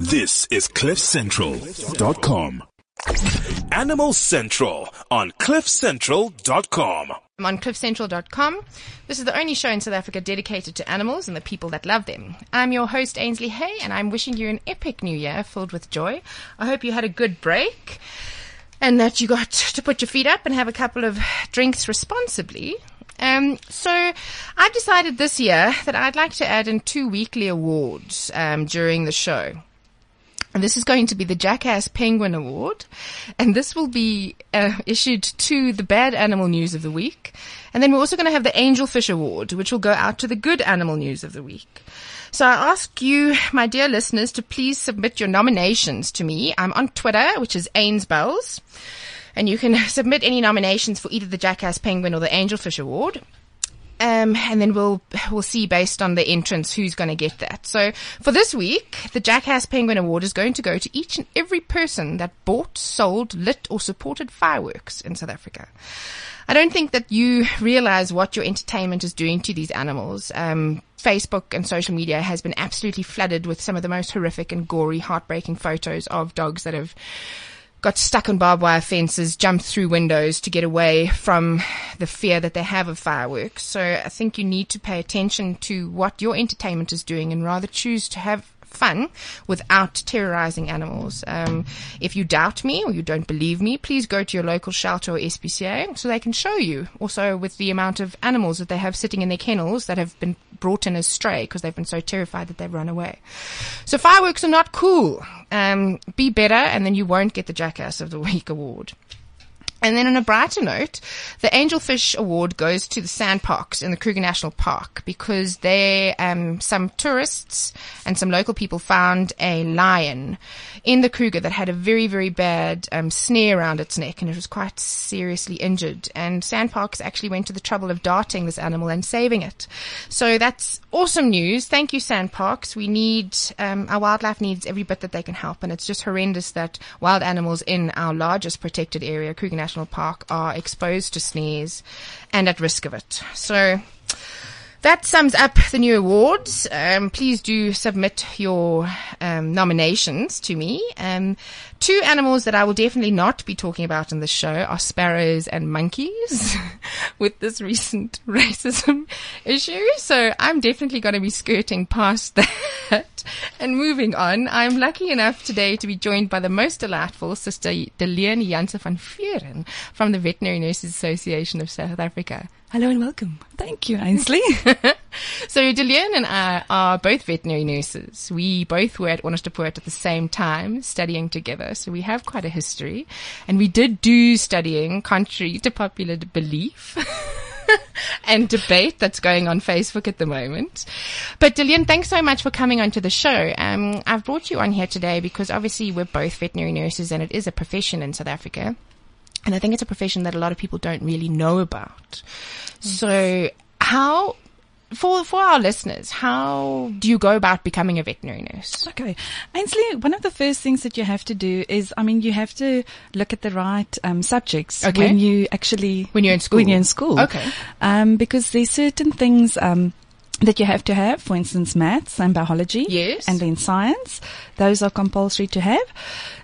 This is CliffCentral.com. Animal Central on CliffCentral.com. I'm on cliffcentral.com. This is the only show in South Africa dedicated to animals and the people that love them. I'm your host, Ainsley Hay, and I'm wishing you an epic new year filled with joy. I hope you had a good break and that you got to put your feet up and have a couple of drinks responsibly. Um, so I've decided this year that I'd like to add in two weekly awards um, during the show. This is going to be the Jackass Penguin Award. And this will be uh, issued to the bad animal news of the week. And then we're also going to have the Angelfish Award, which will go out to the good animal news of the week. So I ask you, my dear listeners, to please submit your nominations to me. I'm on Twitter, which is Ainsbells. And you can submit any nominations for either the Jackass Penguin or the Angelfish Award. Um, and then we'll we'll see based on the entrance who's going to get that. So for this week, the Jackass Penguin Award is going to go to each and every person that bought, sold, lit, or supported fireworks in South Africa. I don't think that you realize what your entertainment is doing to these animals. Um, Facebook and social media has been absolutely flooded with some of the most horrific and gory, heartbreaking photos of dogs that have got stuck on barbed wire fences, jumped through windows to get away from the fear that they have of fireworks. So I think you need to pay attention to what your entertainment is doing and rather choose to have fun without terrorizing animals. Um, if you doubt me or you don't believe me, please go to your local shelter or SPCA so they can show you. Also, with the amount of animals that they have sitting in their kennels that have been brought in as stray because they've been so terrified that they've run away. So fireworks are not cool. Um, be better, and then you won't get the Jackass of the Week award. And then on a brighter note, the Angelfish Award goes to the SANParks in the Kruger National Park because they, um, some tourists and some local people found a lion in the Kruger that had a very, very bad um, snare around its neck and it was quite seriously injured. And SANParks actually went to the trouble of darting this animal and saving it. So that's awesome news. Thank you, SANParks. We need, um, our wildlife needs every bit that they can help. And it's just horrendous that wild animals in our largest protected area, Kruger National National Park are exposed to snares and at risk of it. So that sums up the new awards. Um, please do submit your um, nominations to me. Um, two animals that I will definitely not be talking about in this show are sparrows and monkeys with this recent racism issue. So I'm definitely going to be skirting past that and moving on. I'm lucky enough today to be joined by the most delightful sister Delian Janse van Vuren from the Veterinary Nurses Association of South Africa. Hello and welcome. Thank you, Ainsley. so Delian and I are both veterinary nurses. We both were at Onderstepoort at the same time, studying together. So we have quite a history. And we did do studying contrary to popular belief. and debate that's going on Facebook at the moment. But Delian, thanks so much for coming onto the show. Um, I've brought you on here today because obviously we're both veterinary nurses and it is a profession in South Africa. And I think it's a profession that a lot of people don't really know about. So how for for our listeners, how do you go about becoming a veterinary nurse? Okay, Ainsley, one of the first things that you have to do is, I mean, you have to look at the right um, subjects Okay. when you actually When you're in school. When you're in school, Okay. um, because there's certain things. Um, that you have to have, for instance, maths and biology. Yes. And then science. Those are compulsory to have.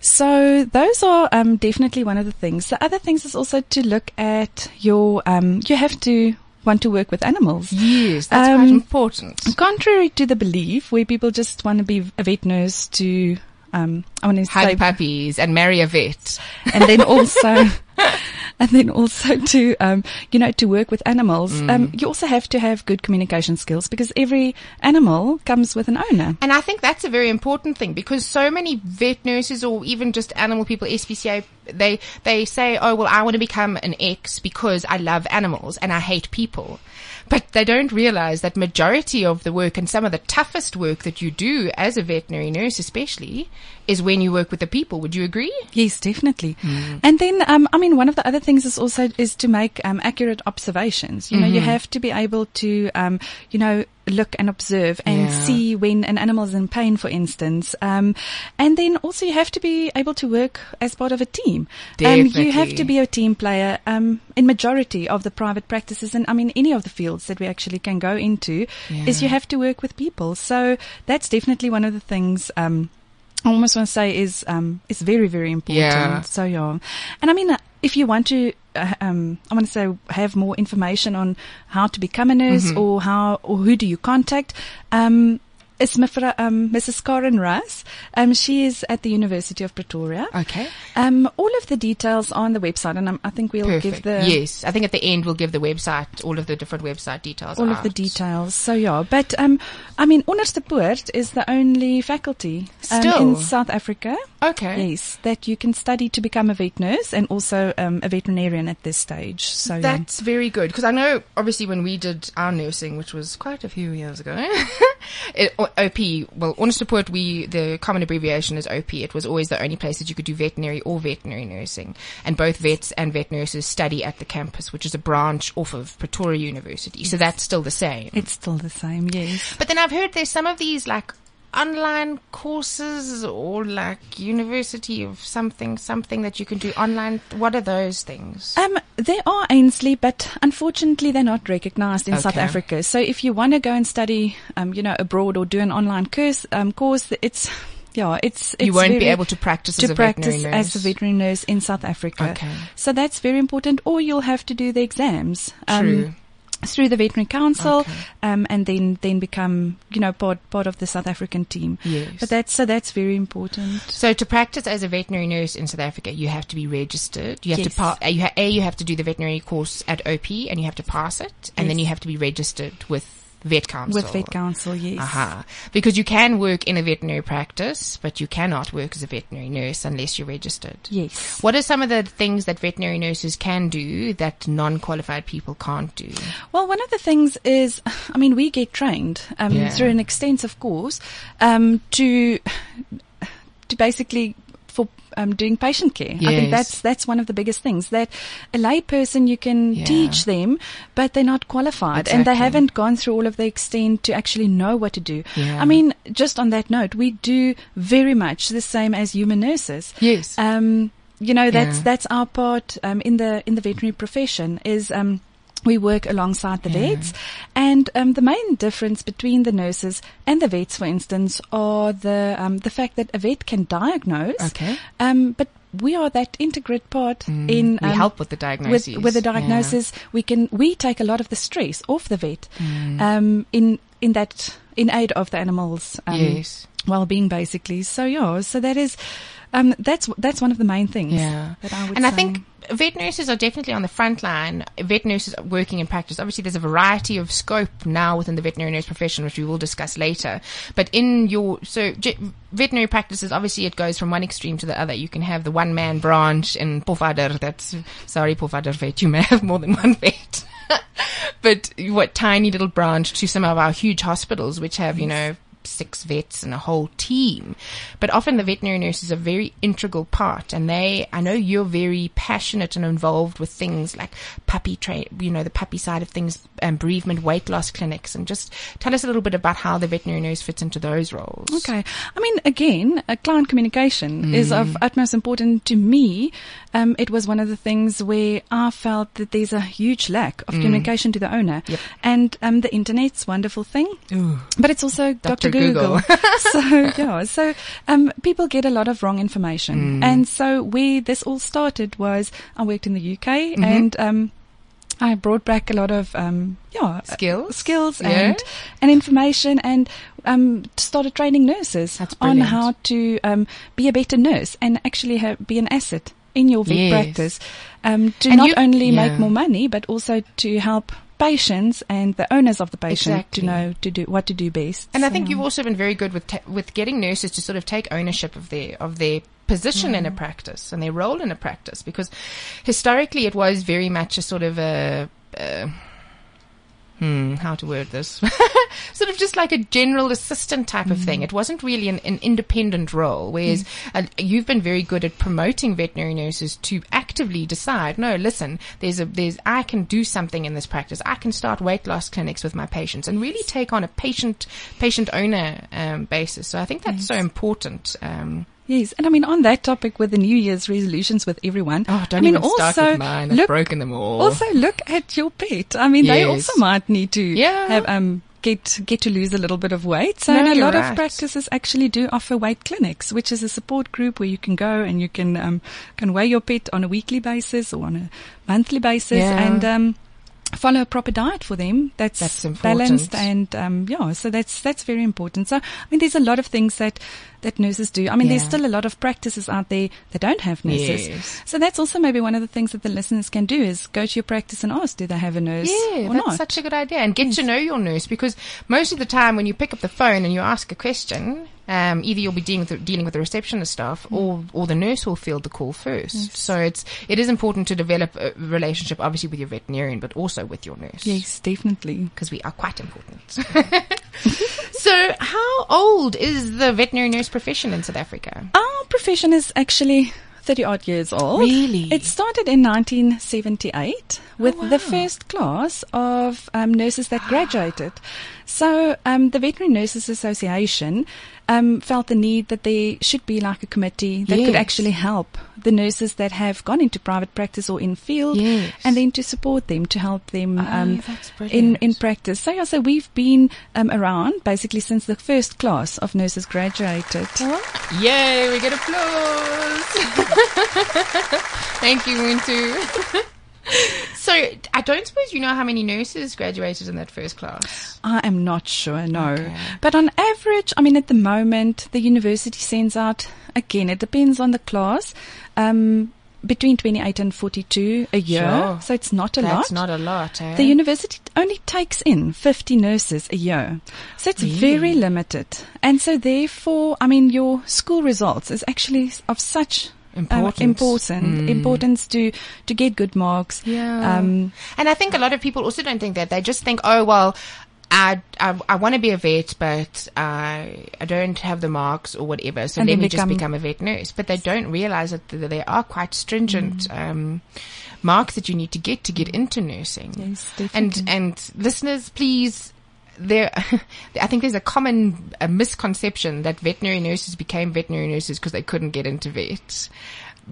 So those are um, definitely one of the things. The other things is also to look at your, um, you have to want to work with animals. Yes, that's quite Um, important. Contrary to the belief where people just want to be a vet nurse to, um, I want to Hug puppies and marry a vet. and then also, and then also to, um, you know, to work with animals. Um, you also have to have good communication skills because every animal comes with an owner. And I think that's a very important thing because so many vet nurses or even just animal people, SPCA, they, they say, oh, well, I want to become an X because I love animals and I hate people. But they don't realize that majority of the work and some of the toughest work that you do as a veterinary nurse, especially, is when you work with the people. Would you agree? Yes, definitely. And then, um, I mean, one of the other things is also is to make um, accurate observations. You know, you have to be able to, um, you know, look and observe and Yeah. see when an animal is in pain, for instance. Um, and then also you have to be able to work as part of a team. Um, you have to be a team player um, in majority of the private practices, and I mean any of the fields that we actually can go into is you have to work with people. So that's definitely one of the things. Um, I almost want to say is um, is very very important. Yeah. So yeah, and I mean, if you want to, uh, um, I want to say have more information on how to become a nurse Mm-hmm. or how or who do you contact. Um, it's Mevra, um, Mrs. Karen Russ. Um, she is at the University of Pretoria. Okay. Um, all of the details are on the website, and I think we'll give the yes, I think at the end we'll give the website, all of the different website details. all of the details. So yeah, but um, I mean, Onderstepoort is the only faculty um, Still? in South Africa. Okay. Yes, that you can study to become a vet nurse and also um, a veterinarian at this stage. So yeah. That's very good because I know obviously when we did our nursing, which was quite a few years ago, it, OP. Well, Onderstepoort, we the common abbreviation is OP. It was always the only place that you could do veterinary or veterinary nursing, and both vets and vet nurses study at the campus, which is a branch off of Pretoria University. So that's still the same. it's still the same. Yes. But then I've heard there's some of these like online courses or like university of something, something that you can do online. What are those things? Um, they are Ainsley, but unfortunately they're not recognized in South Africa. So if you want to go and study, um, you know, abroad or do an online course, um, course, it's, yeah, it's, it's you won't be able to practice as to a practice veterinary nurse. as a veterinary nurse in South Africa. Okay. So that's very important. Or you'll have to do the exams. um, True. Through the veterinary council, Okay. um, and then then become you know part part of the South African team. Yes. But that's so that's very important. So to practice as a veterinary nurse in South Africa, you have to be registered. You have Yes. to pass. You ha- a you have to do the veterinary course at OP, and you have to pass it, and then you have to be registered with Vet Council. With vet council, yes. Aha. Because you can work in a veterinary practice, but you cannot work as a veterinary nurse unless you're registered. Yes. What are some of the things that veterinary nurses can do that non-qualified people can't do? Well, one of the things is, I mean, we get trained um, Yeah. through an extensive course um, to to basically for um, doing patient care. I think that's that's one of the biggest things that a lay person you can Yeah. teach them, but they're not qualified and they haven't gone through all of the extent to actually know what to do. Yeah. I mean, just on that note, we do very much the same as human nurses. Yes. Um, you know, that's Yeah. that's our part um, in the in the veterinary profession is um, we work alongside the Yeah. vets, and um, the main difference between the nurses and the vets, for instance, are the um, the fact that a vet can diagnose, Okay. um, but we are that integrate part in Mm. we um, help with the diagnosis. with the Yeah. diagnosis. We can we take a lot of the stress off the vet Mm. um, in in that in aid of the animals. Um, yes. well-being basically. So yeah, so that is um that's that's one of the main things. Yeah. That I would and I think vet nurses are definitely on the front line. Vet nurses working in practice. Obviously, there's a variety of scope now within the veterinary nurse profession, which we will discuss later. But in your so j- veterinary practices, obviously, it goes from one extreme to the other. You can have the one man branch in Pofadder. That's sorry, Pofadder vet. You may have more than one vet. but what tiny little branch to some of our huge hospitals, which have you know six vets and a whole team. But often the veterinary nurse is a very integral part and they, I know you're very passionate and involved with things like puppy train, you know, the puppy side of things, um, bereavement, weight loss clinics and just tell us a little bit about how the veterinary nurse fits into those roles. Okay. I mean, again, client communication is Mm. of utmost importance to me. Um, it was one of the things where I felt that there's a huge lack of communication to the owner. Mm. Yep. And um, the internet's wonderful thing, Ooh. but it's also Dr. Dr. Google. so yeah, so um, people get a lot of wrong information, Mm. and so where this all started was I worked in the UK Mm-hmm. and. Um, I brought back a lot of um, yeah uh, Skills? skills Yeah. and and information, and um, started training nurses on how to um, be a better nurse and actually ha- be an asset in your vet Yes. practice um, to And not you- only yeah. make more money but also to help patients and the owners of the patient Exactly. to know to do what to do best. And I think you've also been very good with ta- with getting nurses to sort of take ownership of their of their position in a practice and their role in a practice because historically it was very much a sort of a. Uh, Hmm, how to word this? sort of just like a general assistant type of thing. It wasn't really an, an independent role. Whereas uh, you've been very good at promoting veterinary nurses to actively decide, no, listen, there's a, there's, I can do something in this practice. I can start weight loss clinics with my patients and really take on a patient, patient owner, um, basis. So I think that's so important. Um, Yes, and I mean on that topic with the New Year's resolutions with everyone. oh, don't I mean even start also with mine. I've look broken them all. also look at your pet. I mean, they also might need to Yeah. have um get get to lose a little bit of weight. So No, a lot right. of practices actually do offer weight clinics, which is a support group where you can go and you can um, can weigh your pet on a weekly basis or on a monthly basis Yeah. and um, follow a proper diet for them. That's, That's balanced and um, yeah, so that's that's very important. So I mean, there's a lot of things that that nurses do. I mean, there's still a lot of practices out there that don't have nurses. Yes. So that's also maybe one of the things that the listeners can do is go to your practice and ask, do they have a nurse Yeah, or that's not? such a good idea. And get to know your nurse because most of the time when you pick up the phone and you ask a question, um, either you'll be dealing with the, dealing with the receptionist staff or or the nurse will field the call first. So it's it is important to develop a relationship, obviously with your veterinarian, but also with your nurse. yes, definitely. because we are quite important. so, how old is the veterinary nurse profession in South Africa? Our profession is actually 30 odd years old. Really? It started in 1978 with wow. the first class of um, nurses that graduated. So um, the Veterinary Nurses Association um, felt the need that there should be like a committee that could actually help the nurses that have gone into private practice or in field Yes. and then to support them, to help them Oh, um, in, in practice. So, yeah, so we've been um, around basically since the first class of nurses graduated. Yay, we get applause. Thank you, Wintu. so, I don't suppose you know how many nurses graduated in that first class. I am not sure, no. Okay. But on average, I mean, at the moment, the university sends out, again, it depends on the class, um, between 28 and 42 a year. Sure. So it's not a That's lot. not a lot, eh? the university only takes in 50 nurses a year. So it's Really? very limited. And so therefore, I mean, your school results is actually of such um, important Mm. importance to, to get good marks. Yeah. Um, and I think a lot of people also don't think that. They just think, oh, well, I, I, I want to be a vet, but I, I don't have the marks or whatever. So And let then me just become- become a vet nurse. But they don't realize that th- there are quite stringent, Mm. um, marks that you need to get to get into nursing. Yes, And, and listeners, please, there, I think there's a common a misconception that veterinary nurses became veterinary nurses because they couldn't get into vet.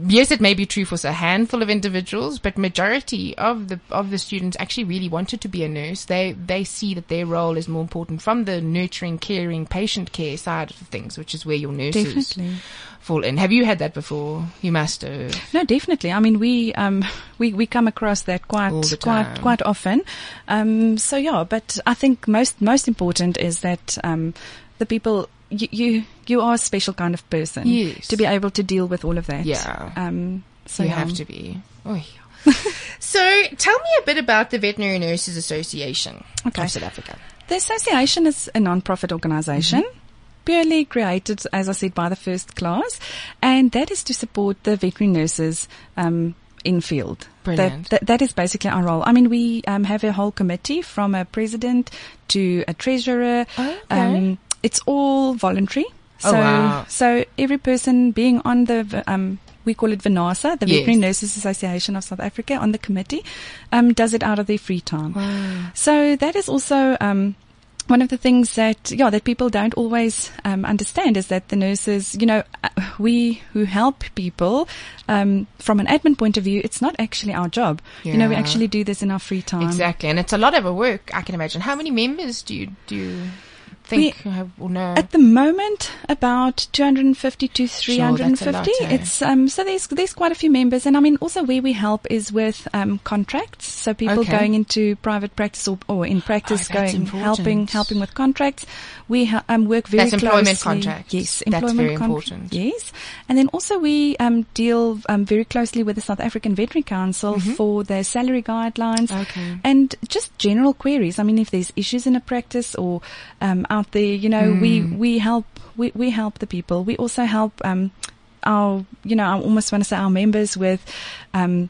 Yes, it may be true for a handful of individuals, but majority of the of the students actually really wanted to be a nurse. They they see that their role is more important from the nurturing, caring, patient care side of things, which is where your nurses Definitely. fall in. Have you had that before? You must have. No, definitely. I mean, we um, we we come across that quite quite quite often. Um, so yeah, but I think most most important is that um, the people you, you you are a special kind of person Yes. to be able to deal with all of that. Yeah. Um, so you yeah. have to be. Oh, yeah. so, tell me a bit about the Veterinary Nurses Association Okay. of South Africa. The association is a non-profit organization. Mm-hmm. Purely created, as I said, by the first class, and that is to support the veterinary nurses um, in field. Brilliant. That, that, that is basically our role. I mean, we um, have a whole committee from a president to a treasurer. Okay. Um, it's all voluntary. Oh, So, wow. so every person being on the um, we call it VNASA, the Yes. Veterinary Nurses Association of South Africa, on the committee, um, does it out of their free time. So that is also um, one of the things that yeah that people don't always um, understand is that the nurses, you know, uh, we who help people um, from an admin point of view, it's not actually our job. You know, we actually do this in our free time. Exactly, and it's a lot of work. I can imagine. How many members do you do think have, or know? At the moment, about 250 to 350. lot, eh? It's um, so there's there's quite a few members, and I mean also where we help is with um, contracts. So people Okay. going into private practice or, or in practice Oh, going helping helping with contracts. We ha- um, work very That's employment closely. contracts. Yes, That's employment very con- important. Yes, and then also we um, deal um, very closely with the South African Veterinary Council for their salary guidelines Mm-hmm. Okay. and just general queries. I mean, if there's issues in a practice or um, out there, you know, we Hmm. we help we, we help the people. We also help um, our you know I almost want to say our members with um,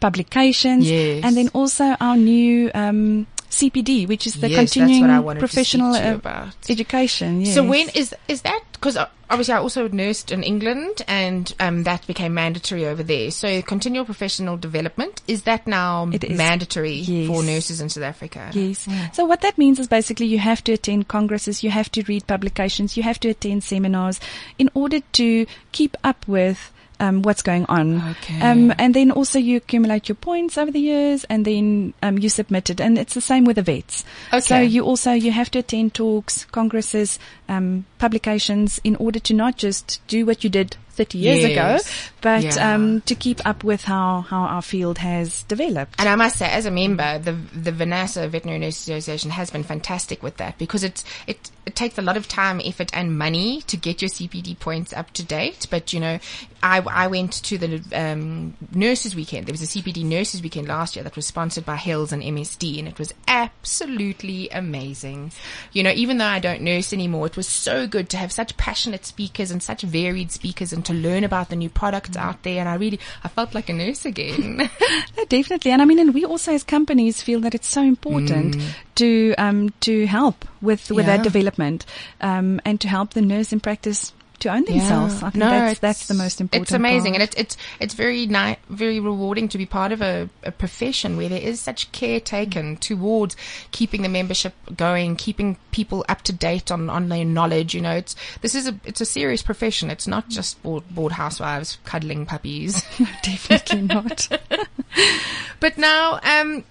publications, Yes. and then also our new um, CPD, which is the yes, continuing what I wanted professional to speak to you uh, education. So when is is that? Because obviously I also nursed in England, and um, that became mandatory over there. So continual professional development is that now is. mandatory Yes. for nurses in South Africa? Yes. So what that means is basically you have to attend congresses, you have to read publications, you have to attend seminars in order to keep up with um, what's going on. Okay. Um, and then also you accumulate your points over the years, and then um, you submit it. And it's the same with the vets. Okay. So you also you have to attend talks, congresses, um, publications in order to not just do what you did 30 years Yes. ago, but Yeah. um, to keep up with how, how our field has developed. And I must say, as a member, the the VNASA Veterinary Nurses Association has been fantastic with that because it's it, it takes a lot of time, effort, and money to get your CPD points up to date. But you know, I I went to the um, nurses weekend. There was a CPD nurses weekend last year that was sponsored by Hills and MSD, and it was absolutely amazing. You know, even though I don't nurse anymore, it was so good to have such passionate speakers and such varied speakers, and to learn about the new products out there. And I really I felt like a nurse again. No, definitely. And I mean, and we also as companies feel that it's so important to, um, to help with, with Mm. Yeah. that development, um, and to help the nurse in practice to own themselves. I think that's, that's the most important It's amazing, part. and it's it's it's very ni- very rewarding to be part of a, a profession where there is such care taken towards keeping the membership going, keeping people up to date on, on their knowledge. You know, it's this is a it's a serious profession. It's not just bored, bored housewives cuddling puppies. definitely not. but now, um.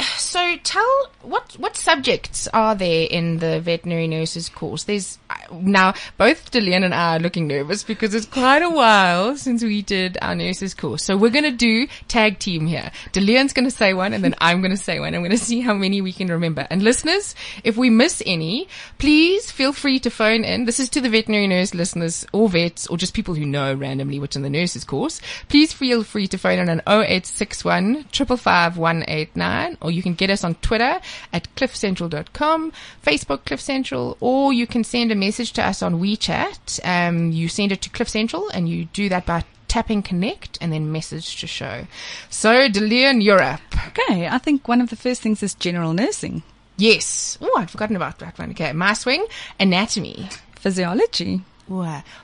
So tell what what subjects are there in the veterinary nurses course? There's uh, now both Delian and I are looking nervous because it's quite a while since we did our nurses course. So we're going to do tag team here. Delian's going to say one and then I'm going to say one. I'm going to see how many we can remember. And listeners, if we miss any, please feel free to phone in. This is to the veterinary nurse listeners or vets or just people who know randomly what's in the nurses course. Please feel free to phone in on 0861 555 189 or you can get us on Twitter at cliffcentral.com, Facebook Cliff Central, or you can send a message to us on WeChat. Um, you send it to Cliff Central and you do that by tapping connect and then message to show. So, Delian, you're up. Okay. I think one of the first things is general nursing, Yes. Oh, I'd forgotten about that one. Okay. My swing, anatomy. physiology.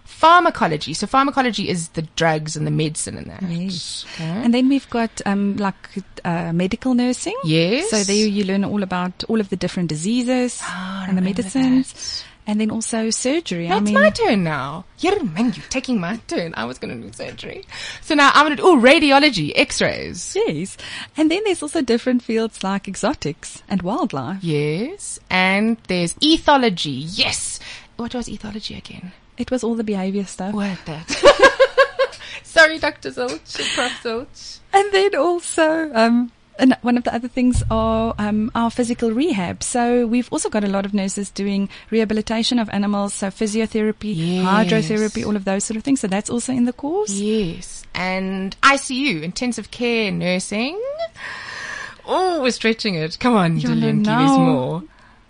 Pharmacology. So pharmacology is the drugs and the medicine and that. Yes. Okay. And then we've got um, like uh, medical nursing. Yes. So there you learn all about all of the different diseases I and the medicines. And then also surgery. I That's mean, my turn now. Man, you're taking my turn. I was going to do surgery. So now I'm going to do, oh, radiology, x-rays. yes. And then there's also different fields like exotics and wildlife. Yes. And there's ethology. Yes. What was ethology again? It was all the behavior stuff. What that? Sorry, Dr. Zolch, Prof. Zolch. And then also, um, and one of the other things are um, our physical rehab. So we've also got a lot of nurses doing rehabilitation of animals, so physiotherapy, Yes. hydrotherapy, all of those sort of things. So that's also in the course. Yes. And ICU, intensive care nursing. Oh, we're stretching it. Come on, Dylan, give us more.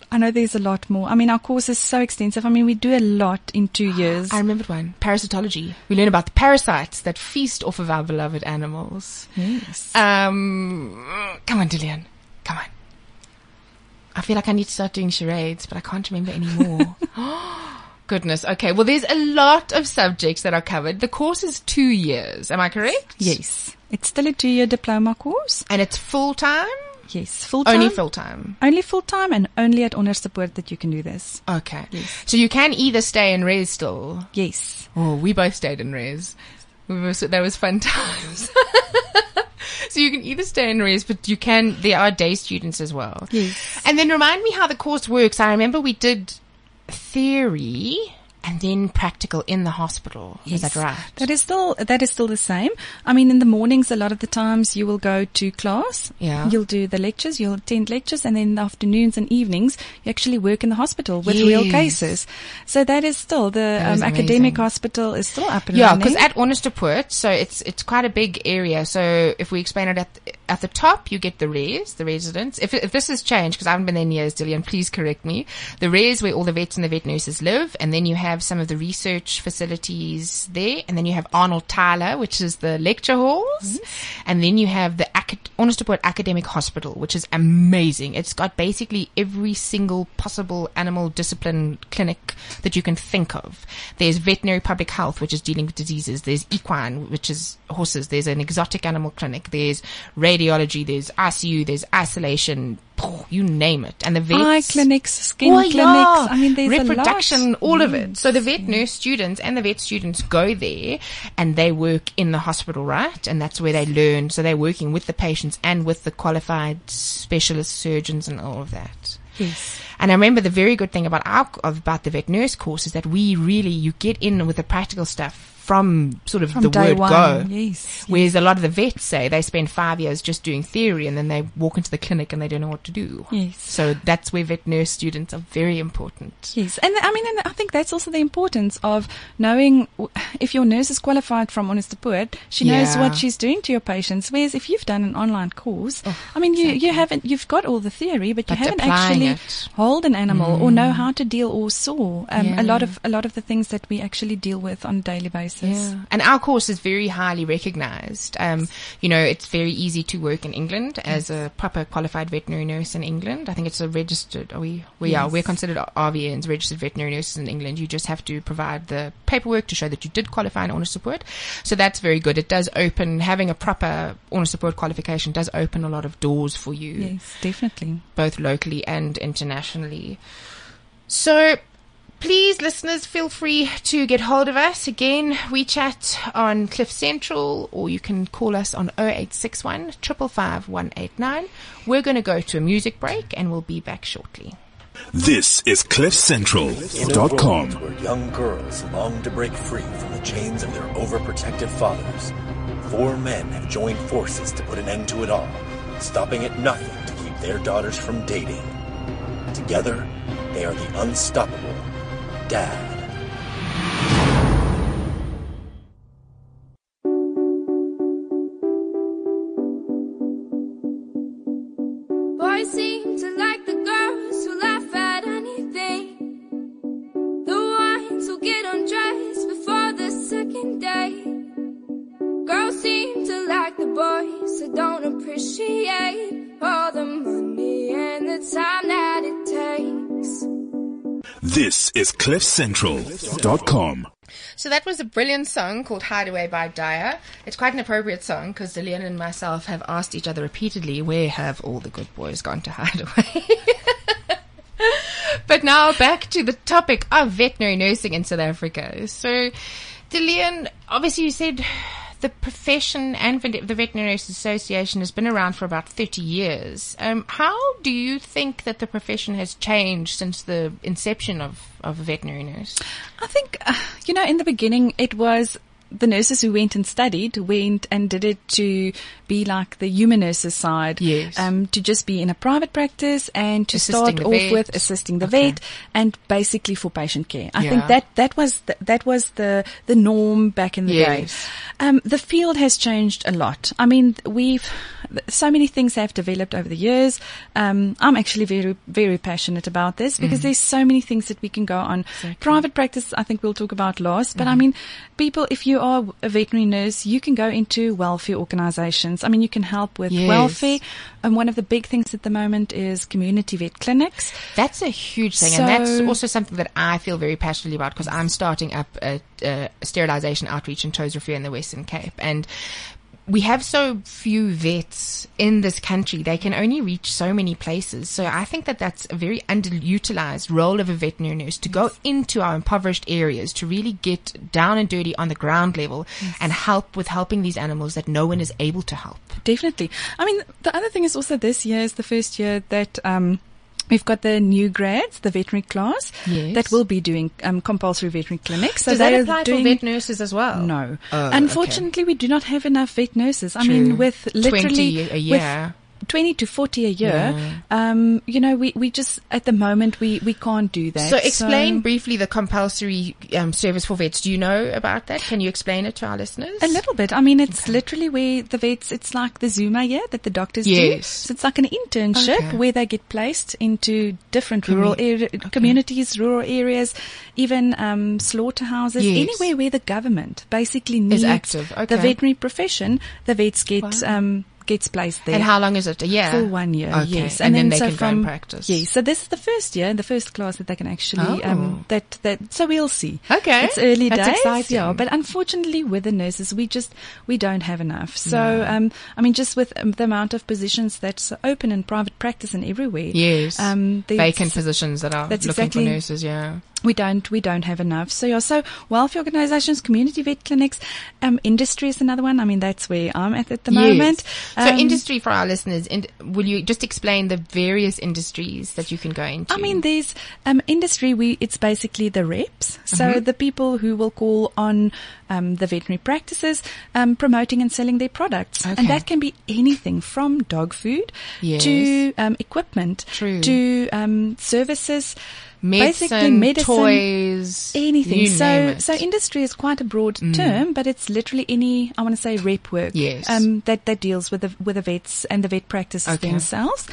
I know there's a lot more. I mean, our course is so extensive. I mean, we do a lot in two years. I remembered one. Parasitology. We learn about the parasites that feast off of our beloved animals. yes. Um, come on, Dillian. Come on. I feel like I need to start doing charades, but I can't remember anymore. Goodness. Okay. Well, there's a lot of subjects that are covered. The course is two years. Am I correct? yes. It's still a two-year diploma course. And it's full time? Yes. Full time. Only full time. Only full time and only at Onderstepoort that you can do this. Okay. Yes. So you can either stay in res still. Yes. Oh, we both stayed in res. We were, that was fun times. so you can either stay in res, but you can, there are day students as well. Yes. And then remind me how the course works. I remember we did theory and then practical in the hospital. Is that right? That is still that is still the same. I mean, in the mornings, a lot of the times you will go to class. Yeah. You'll do the lectures. You'll attend lectures, and then in the afternoons and evenings, you actually work in the hospital with real cases. So that is still the is um, academic hospital is still up and Yeah, running. because at Onderstepoort, so it's it's quite a big area. So if we explain it at at the top, you get the res, the residents. If if this has changed, because I haven't been there in years, Dillian, please correct me. The res where all the vets and the vet nurses live, and then you have some of the research facilities there, and then you have Arnold Theiler, which is the lecture halls, mm-hmm. and then you have the Acad- Onderstepoort Academic Hospital, which is amazing. It's got basically every single possible animal discipline clinic that you can think of. There's veterinary public health, which is dealing with diseases. There's equine, which is horses. There's an exotic animal clinic. There's radiology, there's ICU, there's isolation, you name it. And the vets. Eye clinics, skin Oh, clinics. yeah. I mean, there's reproduction, a lot. all of it. So the vet nurse students and the vet students go there and they work in the hospital, right? And that's where they learn. So they're working with the patients and with the qualified specialist surgeons and all of that. Yes. And I remember the very good thing about our about the vet nurse course is that we really you get in with the practical stuff from sort of From the day word one. go. Yes. Whereas a lot of the vets say they spend five years just doing theory and then they walk into the clinic and they don't know what to do. Yes. So that's where vet nurse students are very important. Yes, and I mean, and I think that's also the importance of knowing if your nurse is qualified from Onderstepoort, she knows Yeah. what she's doing to your patients. Whereas if you've done an online course, I mean, you, you haven't, you've got all the theory, but, But you haven't actually it. Mm. hold an animal or know how to deal or saw um, a lot of a lot of the things that we actually deal with on a daily basis. And our course is very highly recognized. Um, you know, it's very easy to work in England as a proper qualified veterinary nurse in England. I think it's a registered, are we, we are, we're considered RVNs, registered veterinary nurses in England. You just have to provide the paperwork to show that you did qualify in Onderstepoort. So that's very good. It does open, having a proper Onderstepoort qualification does open a lot of doors for you Yes, definitely. both locally and internationally. So, please, listeners, feel free to get hold of us. Again, WeChat on Cliff Central, or you can call us on 0861 555 189. We're going to go to a music break, and we'll be back shortly. This is In a world CliffCentral.com. where young girls long to break free from the chains of their overprotective fathers, four men have joined forces to put an end to it all, stopping at nothing to keep their daughters from dating. Together, they are the unstoppable Dad. Boys seem to like the girls who laugh at anything. The ones who get undressed before the second date. Girls seem to like the boys who don't appreciate all the money and the time. This is CliffCentral.com. So that was a brilliant song called Hideaway by Daya. It's quite an appropriate song because Lillian and myself have asked each other repeatedly, where have all the good boys gone to hide away? but now back to the topic of veterinary nursing in South Africa. So, Lillian, obviously you said the profession and the Veterinary Nurses Association has been around for about 30 years. Um, how do you think that the profession has changed since the inception of, of veterinary nurse? I think, uh, you know, in the beginning, it was the nurses who went and studied went and did it to be like the human nurses side. Yes. Um, to just be in a private practice and to Assisting start off vet. with assisting the Okay. vet and basically for patient care. I Yeah. think that, that was, the, that was the, the norm back in the Yes. day. Um, the field has changed a lot. I mean, we've, so many things have developed over the years. Um, I'm actually very, very passionate about this because there's so many things that we can go on. Private practice, I think we'll talk about last, but I mean, people, if you are a veterinary nurse, you can go into welfare organizations. I mean, you can help with Yes. welfare. And one of the big things at the moment is community vet clinics. That's a huge thing, and that's also something that I feel very passionately about because I'm starting up a, a sterilization outreach in Touwsrivier in the Western Cape, and we have so few vets in this country; they can only reach so many places. So I think that that's a very underutilized role of a veterinary nurse to go into our impoverished areas to really get down and dirty on the ground level and help with helping these animals that no one is able to help. Definitely. I mean, the other thing is also this year is the first year that, um, We've got the new grads, the veterinary class, Yes. that will be doing um, compulsory veterinary clinics. So Does they that are apply doing, for vet nurses as well? No. Oh, Unfortunately, we do not have enough vet nurses. I True. mean, with literally 20 a with year. 20 to 40 a year, Yeah. um, you know, we, we just, at the moment, we, we can't do that. So explain briefly the compulsory um, service for vets. Do you know about that? Can you explain it to our listeners? A little bit. I mean, it's literally where the vets, it's like the Zuma year that the doctors do. Yes. So it's like an internship Okay. where they get placed into different rural area, communities, rural areas, even um, slaughterhouses, Yes. anywhere where the government basically needs active. the veterinary profession. The vets get Wow. Um, gets placed there. And how long is it? A year? For one year, Okay. yes. And, then, then they so can from, and practice. Yes, so this is the first year, the first class that they can actually, Oh. um, that, that, so we'll see. Okay. It's early That's days. exciting. Yeah, but unfortunately with the nurses, we just, we don't have enough. So, um, I mean, just with um, the amount of positions that's open in private practice and everywhere. Yes. Um, Vacant positions that are That's looking exactly- for nurses, yeah. We don't we don't have enough. So yeah, so welfare organisations, community vet clinics, um, industry is another one. I mean, that's where I'm at at the moment. So Um, industry for our listeners, in, will you just explain the various industries that you can go into? I mean, there's um, industry. We it's basically the reps, so Mm-hmm. the people who will call on um, the veterinary practices, um, promoting and selling their products, Okay. and that can be anything from dog food Yes. to um, equipment True. to um, services. Medicine, basically medicine, toys, anything. So. Mm. so industry is quite a broad term, but it's literally any, I want to say rep work. Yes. Um, that, that deals with the, with the vets and the vet practices Okay. themselves.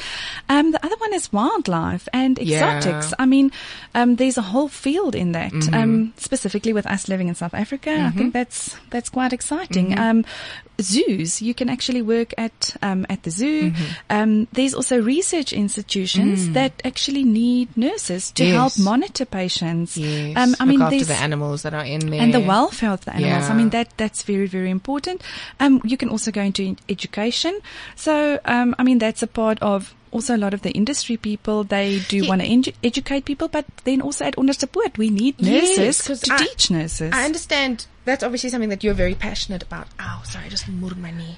Um, the other one is wildlife and Yeah. exotics. I mean, um, there's a whole field in that, Mm-hmm. um, specifically with us living in South Africa. I think that's, that's quite exciting. Mm-hmm. Zoos, you can actually work at, um, at the zoo. Mm-hmm. Um, there's also research institutions that actually need nurses to Mm. Yes. help monitor patients. yes. Um, I Look mean, after the animals that are in there and the welfare of the animals. I mean, that that's very very important. Um, you can also go into education. So, um, I mean, that's a part of. Also, a lot of the industry people they do Yeah. want to edu- educate people, but then also at Onderstepoort we need Yes, to I- teach nurses. I understand that's obviously something that you're very passionate about. Ow, sorry, I just moved my knee.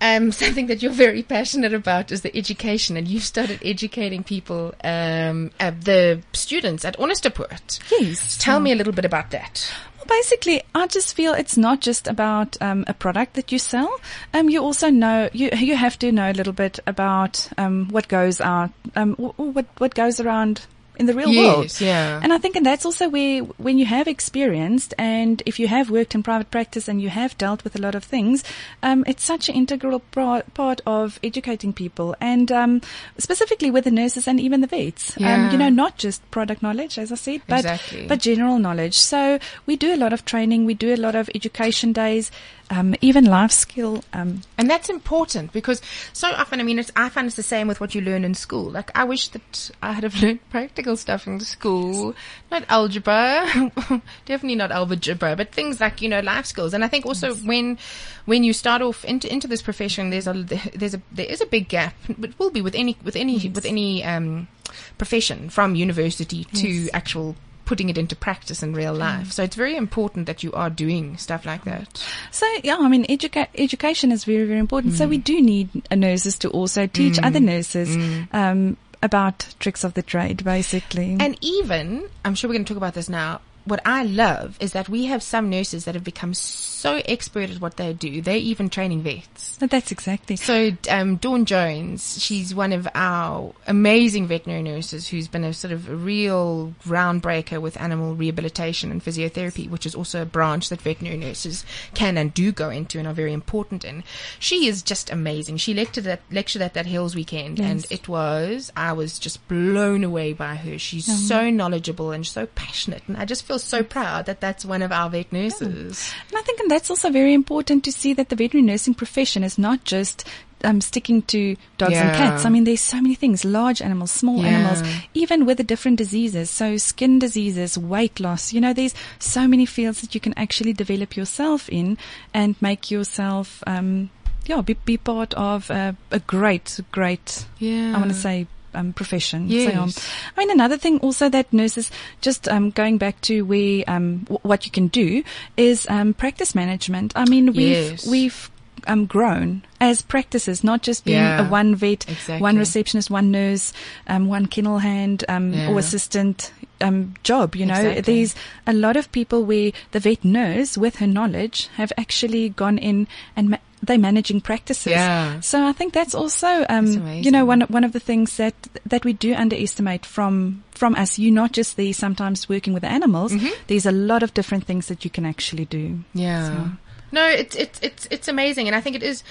Um, something that you're very passionate about is the education, and you've started educating people, um, uh, the students at Onderstepoort. yes, Tell me a little bit about that. Well, basically, I just feel it's not just about um, a product that you sell. Um, you also know you you have to know a little bit about um, what goes out, um, what what goes around in the real world. Yes, yeah. And I think, and that's also where when you have experienced, and if you have worked in private practice and you have dealt with a lot of things, um, it's such an integral pro- part of educating people, and um, specifically with the nurses and even the vets. Um, Yeah. you know, not just product knowledge, as I said, but Exactly. but general knowledge. So we do a lot of training, we do a lot of education days, um, even life skill. Um, And that's important because so often, I mean, it's, I find it's the same with what you learn in school. Like, I wish that I had have learned practical stuff in school, not algebra, definitely not algebra, but things like, you know, life skills. And I think also when, when you start off into, into this profession, there's a, there's a, there is a big gap, but will be with any, with any, with any, um, profession from university to actual putting it into practice in real life. So it's very important that you are doing stuff like that. so yeah, I mean, educa- education is very very important. So we Mm. do need uh, nurses to also teach other nurses. Um, about tricks of the trade, basically. And even, I'm sure we're going to talk about this now. What I love is that we have some nurses that have become so expert at what they do. They're even training vets. But that's exactly. So, um, Dawn Jones, she's one of our amazing veterinary nurses who's been a sort of a real groundbreaker with animal rehabilitation and physiotherapy, which is also a branch that veterinary nurses can and do go into and are very important in. She is just amazing. She lectured at, lectured at that Hills weekend and it was, I was just blown away by her. She's so knowledgeable and so passionate and I just feel so proud that that's one of our vet nurses. And I think and that's also very important to see that the veterinary nursing profession is not just um, sticking to dogs and cats. I mean, there's so many things: large animals, small Yeah. animals, even with the different diseases. So skin diseases, weight loss. You know, there's so many fields that you can actually develop yourself in and make yourself, um, yeah, be, be part of a, a great, great. Yeah. I want to say. Um, profession. So, Yes. I mean, another thing also that nurses, just um, going back to where um, w- what you can do is um, practice management. I mean, we've Yes. we've um, grown as practices, not just being Yeah. a one vet, Exactly. one receptionist, one nurse, um, one kennel hand um, Yeah. or assistant um, job. You know, Exactly. there's a lot of people where the vet nurse, with her knowledge, have actually gone in and. Ma- they're managing practices. Yeah. So I think that's also, That's um, amazing. you know, one one of the things that that we do underestimate from from us. You're not just the sometimes working with the animals. Mm-hmm. There's a lot of different things that you can actually do. Yeah. So- No, it's it's it's it's amazing, and I think it is.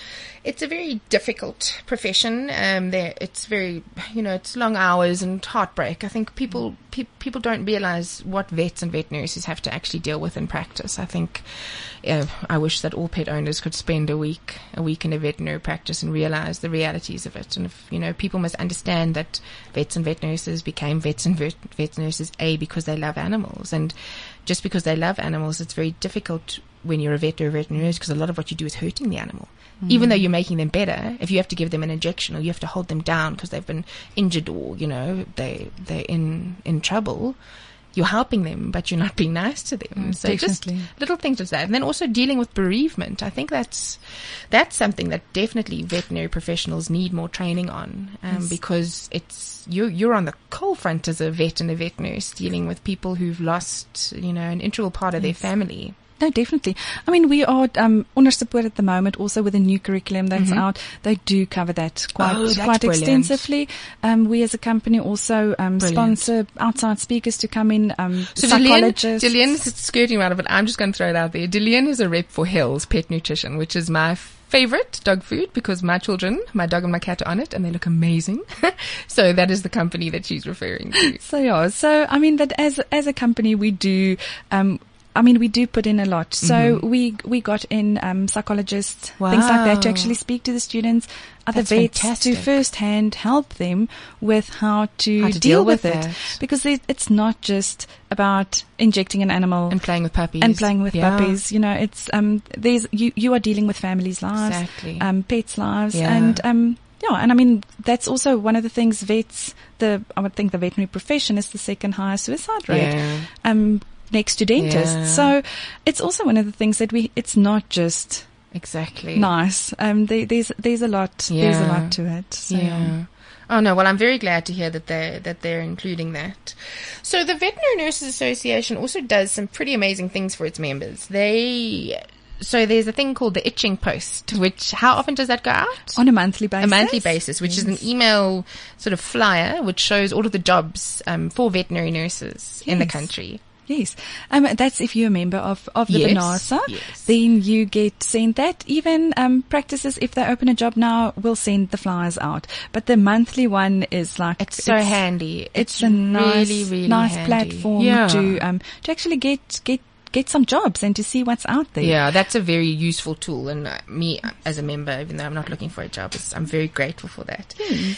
It's a very difficult profession. Um, there, it's very, you know, it's long hours and heartbreak. I think people pe- people don't realize what vets and vet nurses have to actually deal with in practice. I think, uh, I wish that all pet owners could spend a week a week in a veterinary practice and realize the realities of it. And if you know, people must understand that vets and vet nurses became vets and vet, vet nurses a because they love animals, and just because they love animals, it's very difficult when you're a vet or a veterinary nurse because a lot of what you do is hurting the animal. Even though you're making them better, if you have to give them an injection or you have to hold them down because they've been injured or you know they they're in in trouble, you're helping them, but you're not being nice to them. so just little things like that, and then also dealing with bereavement. I think that's that's something that definitely veterinary professionals need more training on um, because it's you you're on the coal front as a vet and a vet nurse dealing with people who've lost you know an integral part of their family. No, definitely. I mean, we are um, Onderstepoort at the moment, also with a new curriculum that's out. They do cover that quite Mm-hmm. Oh, quite brilliant. extensively. Um, we as a company also um, sponsor outside speakers to come in, um, So Dillian, psychologists. Dillian's skirting around it, but I'm just going to throw it out there. Dillian is a rep for Hills Pet Nutrition, which is my favorite dog food because my children, my dog and my cat are on it and they look amazing. so that is the company that she's referring to. So yeah, so I mean that as as a company we do um I mean, we do put in a lot. So we we got in um, psychologists, things like that, to actually speak to the students, other That's vets, fantastic. to firsthand help them with how to, How to deal, deal with, with it, that. because it, it's not just about injecting an animal And playing with puppies. and playing with Yeah. puppies. You know, it's um, there's you you are dealing with families' lives, Exactly. um, pets' lives, Yeah. and um, yeah, and I mean that's also one of the things vets. The I would think the veterinary profession is the second highest suicide rate, Yeah. um, next to dentists. Yeah. So it's also one of the things that we. It's not just Exactly. nice. Um, there, there's there's a lot. There's a lot to it. So, Yeah. Oh no, well I'm very glad to hear that they that they're including that. So the Veterinary Nurses Association also does some pretty amazing things for its members. They so there's a thing called the itching post, which how often does that go out? On a monthly basis. a monthly basis, which is an email sort of flyer which shows all of the jobs um, for veterinary nurses in the country. Yes. Um, that's if you're a member of, of the Yes, VNASA. yes. Then you get sent that. Even um, practices, if they open a job now, will send the flyers out. But the monthly one is like It's so handy. It's, a nice, really, really nice handy. platform yeah. to um, to actually get get get some jobs and to see what's out there. Yeah, that's a very useful tool, and uh, me uh, as a member, even though I'm not looking for a job, I'm very grateful for that.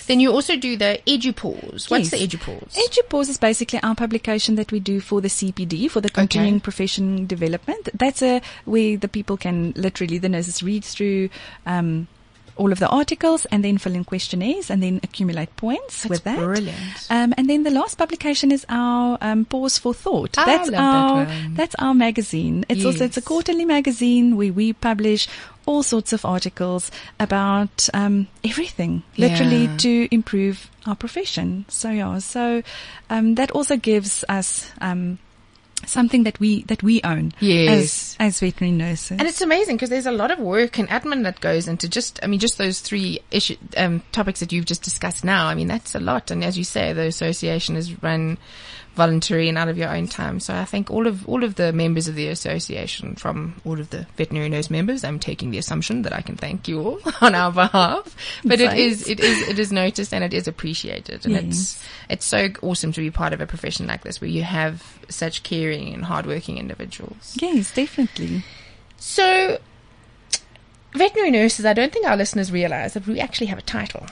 Then you also do the EduPause. What's Yes. the EduPause? EduPause is basically our publication that we do for the CPD, for the continuing profession development. That's a where the people can literally the nurses read through um, all of the articles and then fill in questionnaires and then accumulate points with that. brilliant. Um, and then the last publication is our um, Pause for Thought. I that's that our one. that's our magazine. It's also it's a quarterly magazine where we publish all sorts of articles about um, everything, literally Yeah. to improve our profession. So yeah, so um, that also gives us um, something that we that we own Yes. as as veterinary nurses. And it's amazing because there's a lot of work and admin that goes into just, I mean, just those three issue, um, topics that you've just discussed now. I mean, that's a lot. And as you say, the association is run voluntary and out of your own time. So I thank all of, all of the members of the association from all of the veterinary nurse members, I'm taking the assumption that I can thank you all on our behalf. But it is, it is, it is noticed and it is appreciated. And it's, it's so awesome to be part of a profession like this where you have such caring and hardworking individuals. yes, definitely. So, veterinary nurses, I don't think our listeners realize that we actually have a title.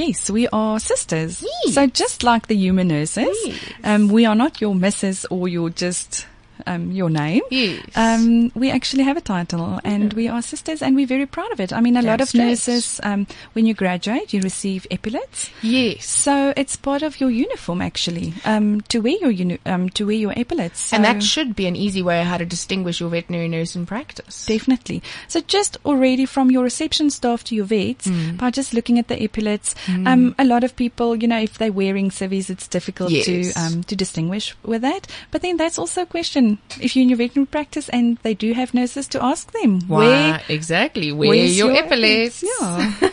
Yes, we are sisters. Yes. So just like the human nurses, Yes. um, we are not your missus or your just um, your name. Yes. Um, we actually have a title and we are sisters and we're very proud of it. I mean, a lot of nurses, um, when you graduate, you receive epaulets. yes. So it's part of your uniform actually, um, to wear your uni- um, to wear your epaulets. So and that should be an easy way how to distinguish your veterinary nurse in practice. Definitely. So just already from your reception staff to your vets, Mm. by just looking at the epaulets, um, a lot of people, you know, if they're wearing civvies, it's difficult Yes. to um, to distinguish with that. But then that's also a question. Um, if you're in your veterinary practice and they do have nurses, to ask them Why, where exactly. Where where's your, epaulets? Yeah.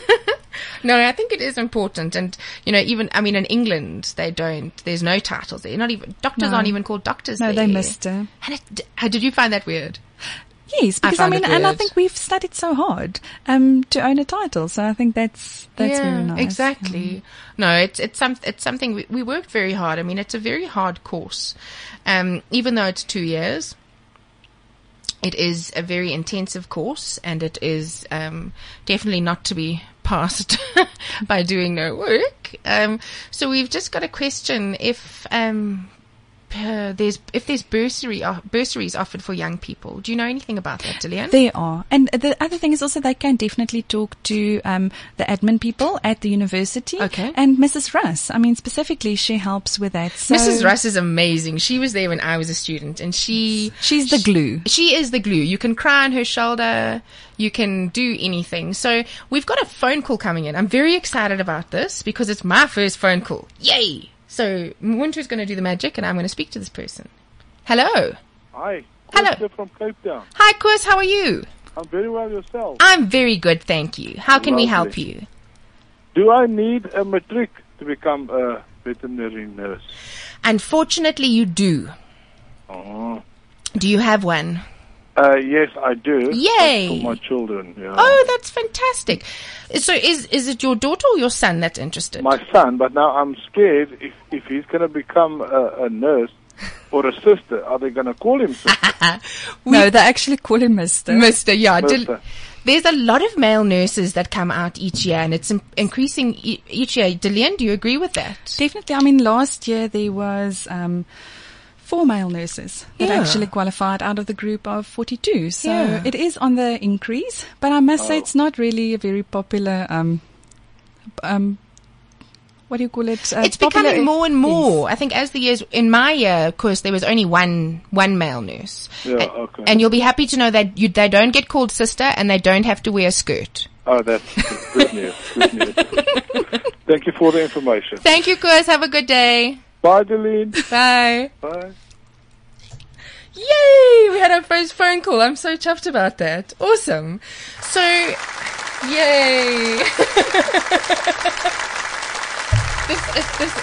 No, I think it is important. And, you know, even, I mean, in England, they don't, there's no titles there. Not even, doctors No. aren't even called doctors no, there. they missed her. And it, how- did you find that weird? Yes, because I, found mean, and I think we've studied so hard um, to own a title, so I think that's that's yeah, very nice. Exactly. No, it's it's some it's something we, we worked very hard. I mean, it's a very hard course, um, even though it's two years. It is a very intensive course, and it is um, definitely not to be passed by doing no work. Um, so we've just got a question: if um, uh, there's if there's bursary uh, bursaries offered for young people, do you know anything about that, Dillian? There are. And the other thing is also they can definitely talk to um, the admin people at the university. Okay. And Mrs. Russ. I mean, specifically, she helps with that. So Mrs. Russ is amazing. She was there when I was a student, and she She's the glue. She is the glue. You can cry on her shoulder. You can do anything. So we've got a phone call coming in. I'm very excited about this because it's my first phone call. Yay! So Muntu's going to do the magic and I'm going to speak to this person. Hello. Hi. Hello. From Cape Town. Hi, Chris. How are you? I'm very well yourself. I'm very good, thank you. How can we help you? Do I need a matric to become a veterinary nurse? Unfortunately, you do. Oh. Do you have one? Uh, yes, I do. Yay. For my children, yeah. Oh, that's fantastic. So is is it your daughter or your son that's interested? my son, but now I'm scared if, if he's going to become a, a nurse or a sister, are they going to call him sister? no, they actually call him Mister. Mister, yeah. Dil- Mister. there's a lot of male nurses that come out each year, and it's increasing e- each year. Dillian, do you agree with that? Definitely. I mean, last year there was um, four male nurses that Yeah. actually qualified out of the group of 42. So Yeah. it is on the increase, but I must say Oh. it's not really a very popular. Um, um, what do you call it? Uh, it's becoming more and more. I think as the years in my year, of course, there was only one one male nurse. Yeah, and, okay. and you'll be happy to know that you, they don't get called sister, and they don't have to wear a skirt. Oh, that's good news. Good news. Thank you for the information. Thank you, Chris. Have a good day. Bye, Deline. Bye. Bye. Yay! We had our first phone call. I'm so chuffed about that. Awesome. So, yay! this, this, this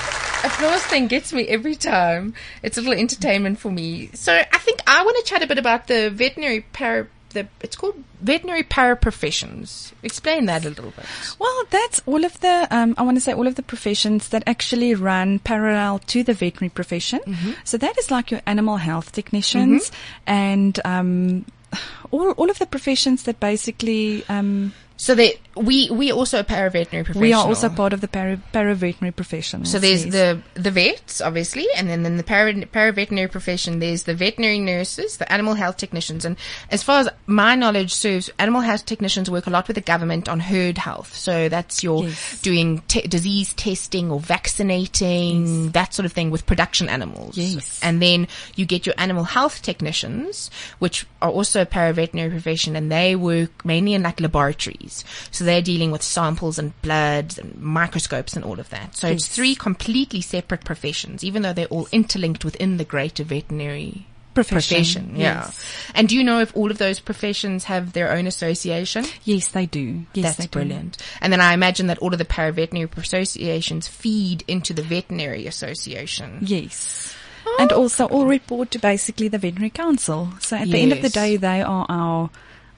applause thing gets me every time. It's a little entertainment for me. So, I think I want to chat a bit about the veterinary para. The, it's called veterinary paraprofessions. Explain that a little bit. Well, that's all of the, um, I want to say all of the professions that actually run parallel to the veterinary profession. So that is like your animal health technicians and, um, all, all of the professions that basically, um, So that we we also a paraveterinary professional. we are also part of the para, paraveterinary profession. So there's the the vets, obviously, and then in the para, paraveterinary profession, there's the veterinary nurses, the animal health technicians, and as far as my knowledge serves, animal health technicians work a lot with the government on herd health. So that's your Yes. doing te- disease testing or vaccinating, that sort of thing with production animals. Yes. And then you get your animal health technicians, which are also a paraveterinary profession, and they work mainly in like laboratories. So they're dealing with samples and bloods and microscopes and all of that. So it's three completely separate professions, even though they're all interlinked within the greater veterinary Profession, profession. Yeah. yes. And do you know if all of those professions have their own association? Yes, they do. Yes, That's they do. brilliant. And then I imagine that all of the paraveterinary associations feed into the veterinary association. Yes. And also all oh. report to basically the veterinary council. So at the end of the day, they are our,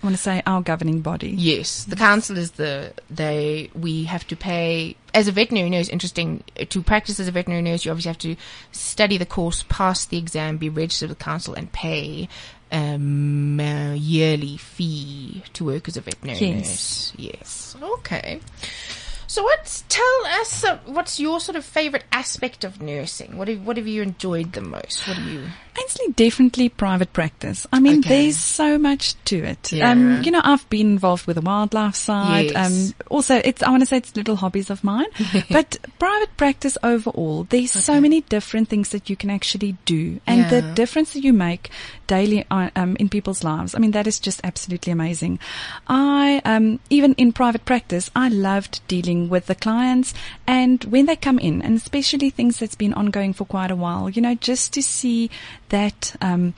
I want to say our governing body. Yes, the council is the they we have to pay as a veterinary nurse. Interesting to practice as a veterinary nurse, you obviously have to study the course, pass the exam, be registered with the council, and pay um, a yearly fee to work as a veterinary Yes. nurse. Yes, okay. So what's tell us uh, what's your sort of favorite aspect of nursing? What have what have you enjoyed the most? What do you? Definitely private practice. I mean, Okay. there's so much to it. Yeah. Um, you know, I've been involved with the wildlife side. Yes. Um, also, it's I want to say it's little hobbies of mine. but private practice overall, there's so many different things that you can actually do, and the difference that you make daily uh, um, in people's lives. I mean, that is just absolutely amazing. I um, even in private practice, I loved dealing with the clients, and when they come in, and especially things that's been ongoing for quite a while, you know, just to see that um,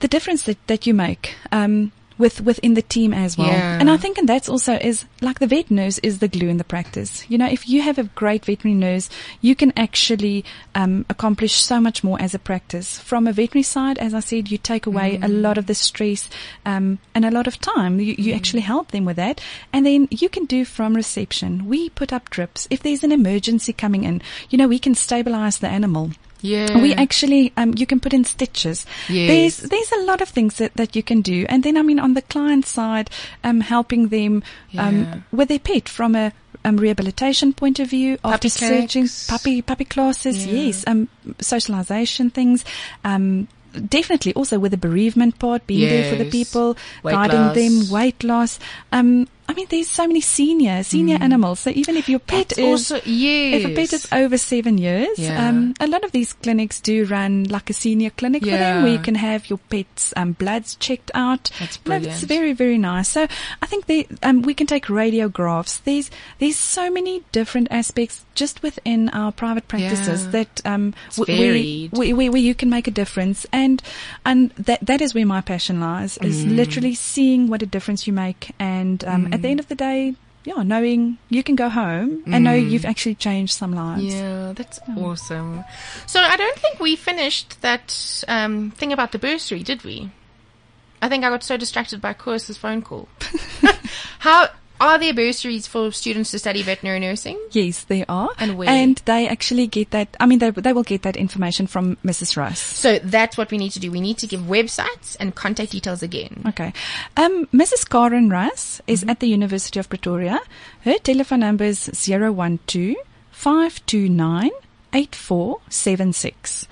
the difference that, that you make. Um, with within the team as well. Yeah. And I think and that's also is like the vet nurse is the glue in the practice. You know, if you have a great veterinary nurse, you can actually um, accomplish so much more as a practice. From a veterinary side, as I said, you take away a lot of the stress um, and a lot of time. You, you actually help them with that, and then you can do from reception. We put up drips if there's an emergency coming in. You know, we can stabilize the animal. Yeah. We actually, um, you can put in stitches. Yes. There's, there's a lot of things that, that you can do. And then, I mean, on the client side, um, helping them, um, Yeah. with their pet from a, um, rehabilitation point of view, after clinics. surgery, puppy, puppy classes, Yeah. yes, um, socialization things, um, Definitely, also with the bereavement part, being there for the people, Weight guiding loss. them, weight loss. Um, I mean, there's so many senior, senior animals. So even if your pet Mm. That's is also yes. if a pet is over seven years, Yeah. um, a lot of these clinics do run like a senior clinic for them where you can have your pet's um, bloods checked out. That's brilliant. it's very, very nice. So I think they, um, we can take radiographs. There's, there's so many different aspects just within our private practices Yeah. that, um, where, where, where, you can make a difference. And, and that, that is where my passion lies is Mm. literally seeing what a difference you make. And, um, at the end of the day, yeah, knowing you can go home and know Mm. you've actually changed some lives. Yeah, that's awesome. So I don't think we finished that um, thing about the bursary, did we? I think I got so distracted by Koos's phone call. How are there bursaries for students to study veterinary nursing? Yes, they are. And where? And they actually get that, I mean, they, they will get that information from Mrs. Russ. So that's what we need to do. We need to give websites and contact details again. Okay. Um, Mrs. Karen Russ is Mm-hmm. at the University of Pretoria. Her telephone number is 012 529 8476.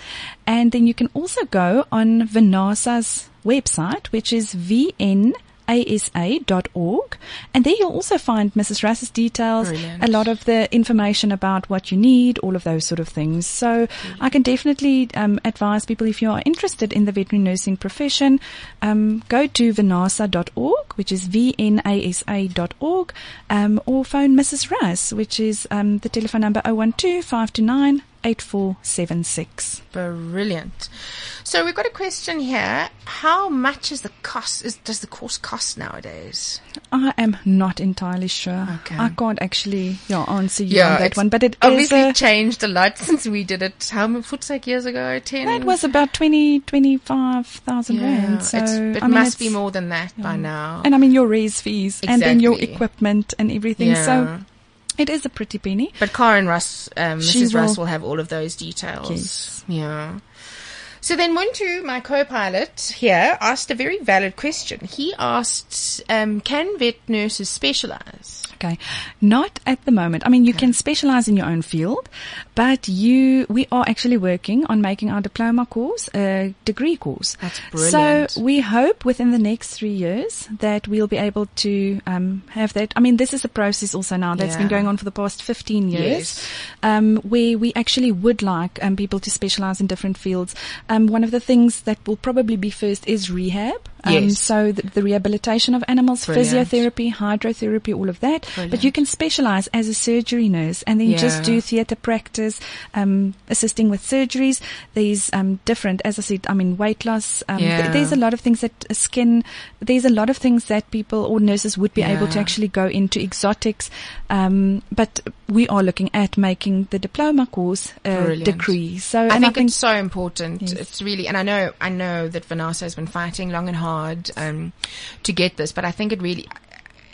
And then you can also go on VNASA's website, which is vnasa.org. And there you'll also find Mrs. Russ's details, Brilliant. a lot of the information about what you need, all of those sort of things. So I can definitely um, advise people if you are interested in the veterinary nursing profession, um, go to vanasa.org, which is vnasa.org, um, or phone Mrs. Russ, which is um, the telephone number 012 529 8476. Brilliant. So we've got a question here. How much is the cost? Is, does the course cost nowadays? I am not entirely sure. Okay. I can't actually yeah, answer you on that one, but it obviously a- changed a lot since we did it. How many like years ago? Ten. that was about 20, 25,000 yeah. rand. So, it I mean, must be more than that by now. And I mean, your raise fees and then your equipment and everything. Yeah. So it is a pretty penny. But Karen Russ, um, Mrs. Russ will- will have all of those details. Yes. Yeah. So then Muntu, my co-pilot here, asked a very valid question. He asked, um, can vet nurses specialize? Okay. Not at the moment. I mean, you can specialize in your own field, but you, we are actually working on making our diploma course a degree course. That's brilliant. So we hope within the next three years that we'll be able to um, have that. I mean, this is a process also now that's been going on for the past 15 years, Yes. um, where we actually would like um, people to specialize in different fields. Um, one of the things that will probably be first is rehab. Um, So the, the rehabilitation of animals, Brilliant. physiotherapy, hydrotherapy, all of that. But you can specialize as a surgery nurse and then just do theatre practice, um, assisting with surgeries. There's um, different, as I said, I mean, weight loss. Um, th- there's a lot of things that uh, skin, there's a lot of things that people or nurses would be able to actually go into exotics. Um, but we are looking at making the diploma course a Brilliant. degree. So, I and think, it's so important. Yes. It's really, and I know, I know that VNASA has been fighting long and hard um, to get this, but I think it really.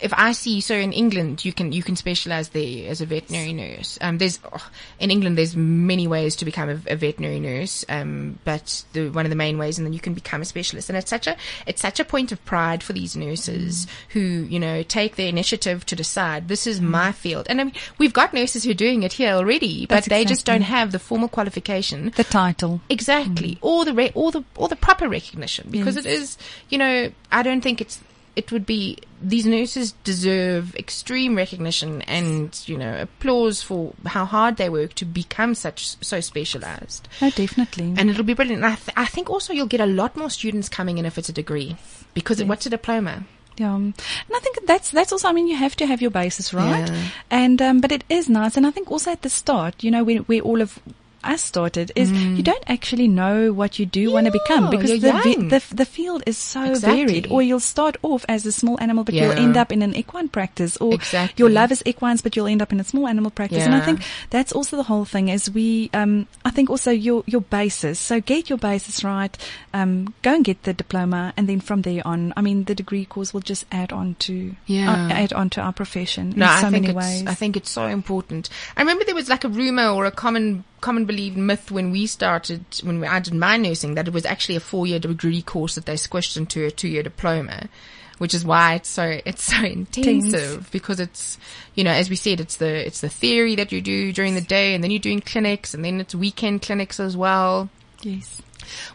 If I see, so in England, you can you can specialize there as a veterinary nurse. Um, there's oh, in England, there's many ways to become a, a veterinary nurse, um, but the, one of the main ways, and then you can become a specialist. And it's such a it's such a point of pride for these nurses who you know take the initiative to decide this is my field. And I mean, we've got nurses who are doing it here already, but That's they just don't have the formal qualification the title. Exactly. Or the re- or the or the proper recognition because it is, you know, I don't think it's it would be these nurses deserve extreme recognition and you know applause for how hard they work to become such so specialized. No, definitely. And it'll be brilliant. And I, th- I think also you'll get a lot more students coming in if it's a degree because it, what's a diploma? Yeah, and I think that's that's also. I mean, you have to have your basis right, Yeah. and um, but it is nice, and I think also at the start, you know, where, where all of us started is you don't actually know what you do want to become because the, young. the the field is so Exactly. varied. Or you'll start off as a small animal, but you'll end up in an equine practice. Or Exactly. your love is equines, but you'll end up in a small animal practice. And I think that's also the whole thing. Is we, um, I think also your your basis. So get your basis right. Um, go and get the diploma, and then from there on, I mean, the degree course will just add on to Yeah. uh, add on to our profession No, in I think many ways. I think it's so important. I remember there was like a rumor or a common common believed myth when we started when we, I did my nursing that it was actually a four year degree course that they squished into a two year diploma, which is why it's so it's so intensive because it's you know as we said it's the it's the theory that you do during the day and then you're doing clinics and then it's weekend clinics as well yes.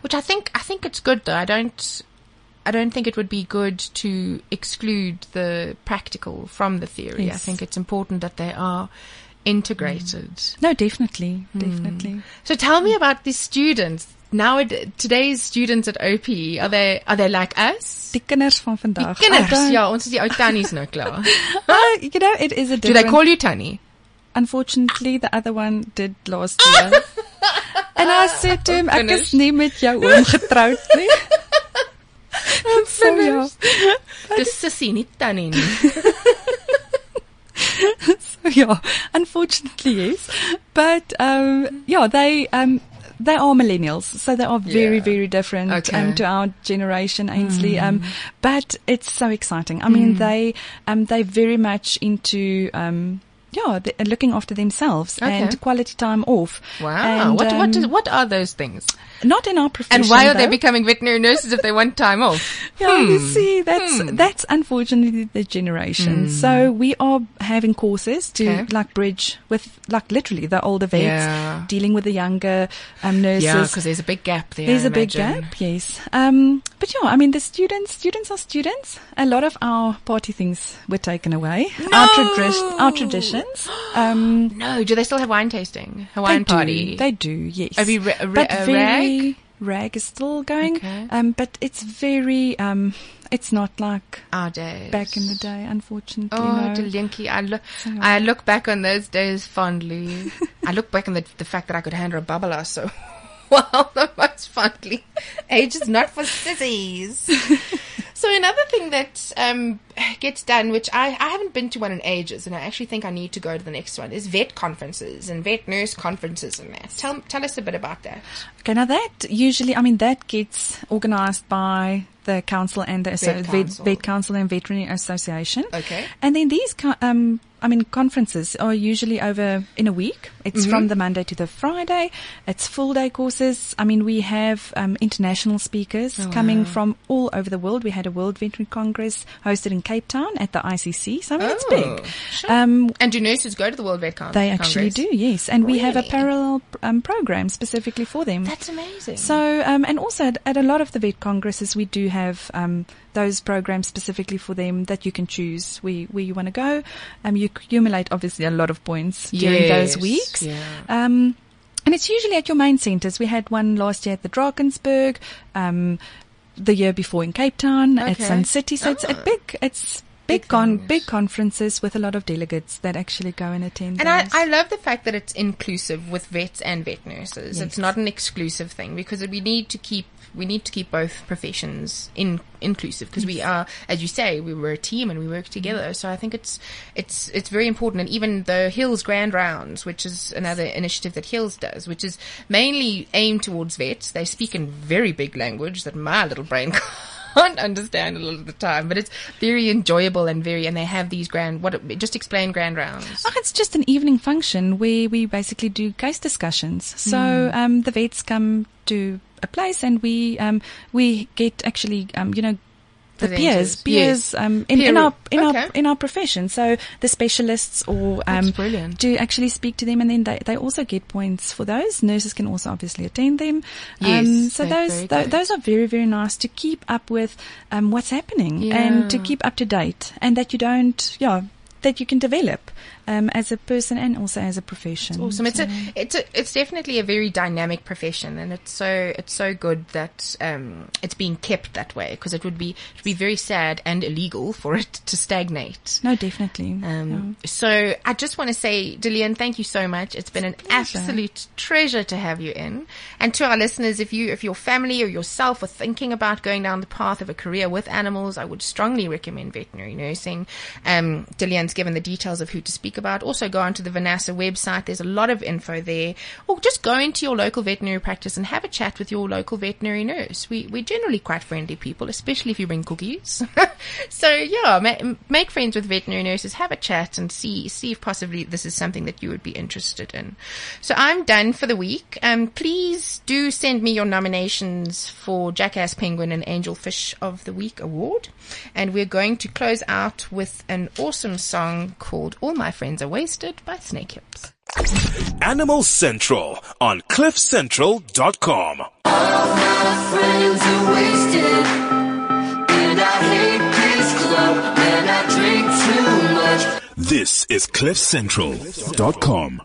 which I think I think it's good though. I don't I don't think it would be good to exclude the practical from the theory. I think it's important that they are integrated. No, definitely, Hmm. definitely. So tell me about these students. Now today's students at OP, are they are they like us? Die kinders van Die vandag. kinders, I ja, ons is die ou tannies nou klaar. Uh, you know, it is a Do different. they call you tannie? Unfortunately, the other one did last year. and I said to him, ek Goodness. is nie met jou oom getroud nie. so ja. Dis sissie, nie tannie nie. So yeah, unfortunately yes. But um yeah, they um they are millennials, so they are very, Yeah. very different Okay. um, to our generation, Ainsley. Um, but it's so exciting. I mean, they um, they're very much into um, yeah, they looking after themselves Okay. and quality time off. Wow. And, what what um, is, what are those things? not in our profession. And why are they though. becoming veterinary nurses if they want time off? Yeah, you Hmm. see, that's that's unfortunately the generation. So we are having courses to Okay. like bridge with like literally the older vets Yeah. dealing with the younger um, nurses. Yeah, because there's a big gap there. There's I a big gap, yes. Um, but yeah, I mean, the students, students are students. A lot of our party things were taken away. Our, tradi- our Um, No, do they still have wine tasting? Hawaiian they do, party. They do, yes. Have you ra- ra- but a very, rag? is still going. Okay. Um, but it's very, um, it's not like Our days. back in the day, unfortunately. Oh, no. Delinky. I look, I look back on those days fondly. I look back on the, the fact that I could handle her a bubbler so well, the most fondly. Age is not for sissies. So another thing that um, gets done, which I, I haven't been to one in ages, and I actually think I need to go to the next one, is vet conferences and vet nurse conferences and that. Tell, tell us a bit about that. Okay, now that usually, I mean, that gets organized by the council and the Vet vet, council. vet council and veterinary association. Okay. And then these, um, I mean, conferences are usually over in a week. It's Mm-hmm. from the Monday to the Friday. It's full day courses. I mean, we have um, international speakers Oh, coming from all over the world. We had a World Veterinary Congress hosted in Cape Town at the ICC. So I mean, it's Oh, big. sure. Um, And do nurses go to the World Vet Con- they actually Congress? do, yes. And we have a parallel um, program specifically for them. That's amazing. So, um, and also at, at a lot of the vet congresses, we do have um, those programs specifically for them that you can choose where, where you want to go. Um, you accumulate obviously a lot of points during those weeks. yeah. Um, and it's usually at your main centres. We had one last year at the Drakensberg, um, the year before in Cape Town, at Sun City. So it's a Ah. big, it's Big big con, things. big conferences with a lot of delegates that actually go and attend. And I. I love the fact that it's inclusive with vets and vet nurses. It's not an exclusive thing because we need to keep we need to keep both professions in inclusive because we are, as you say, we were a team and we work together. So I think it's it's it's very important. And even the Hills Grand Rounds, which is another initiative that Hills does, which is mainly aimed towards vets. They speak in very big language that my little brain. Can't understand a lot of the time, but it's very enjoyable and very, and they have these grand. What? Just explain grand rounds. Oh, it's just an evening function where we basically do case discussions. So Hmm. um, the vets come to a place and we um, we get actually um, you know the peers peers yes. um, in, Peer- in our in okay. our in our profession. So the specialists or um, do actually speak to them and then they, they also get points for those. Nurses can also obviously attend them. Yes, um, so those good. those are very very nice to keep up with um, what's happening and to keep up to date and that you don't yeah that you can develop um, as a person and also as a profession. Awesome. It's a, it's a, it's definitely a very dynamic profession, and it's so, it's so good that um, it's being kept that way because it would be, it would be very sad and illegal for it to stagnate. no, definitely. Um, so I just want to say, Dillian, thank you so much. It's been an absolute treasure to have you in. And to our listeners, if you, if your family or yourself are thinking about going down the path of a career with animals, I would strongly recommend veterinary nursing. Um, Dillian's given the details of who to speak about. Also go onto the VNASA website. There's a lot of info there. Or just go into your local veterinary practice and have a chat with your local veterinary nurse. We, we're generally quite friendly people, especially if you bring cookies. so yeah, ma- make friends with veterinary nurses, have a chat and see, see if possibly this is something that you would be interested in. So I'm done for the week. Um, please do send me your nominations for Jackass Penguin and Angel Fish of the Week award. And we're going to close out with an awesome song called All My Friends Are Wasted by Snakehips. Animal Central on CliffCentral.com. friends are wasted. And I hate this club, and I drink too much. This is CliffCentral.com.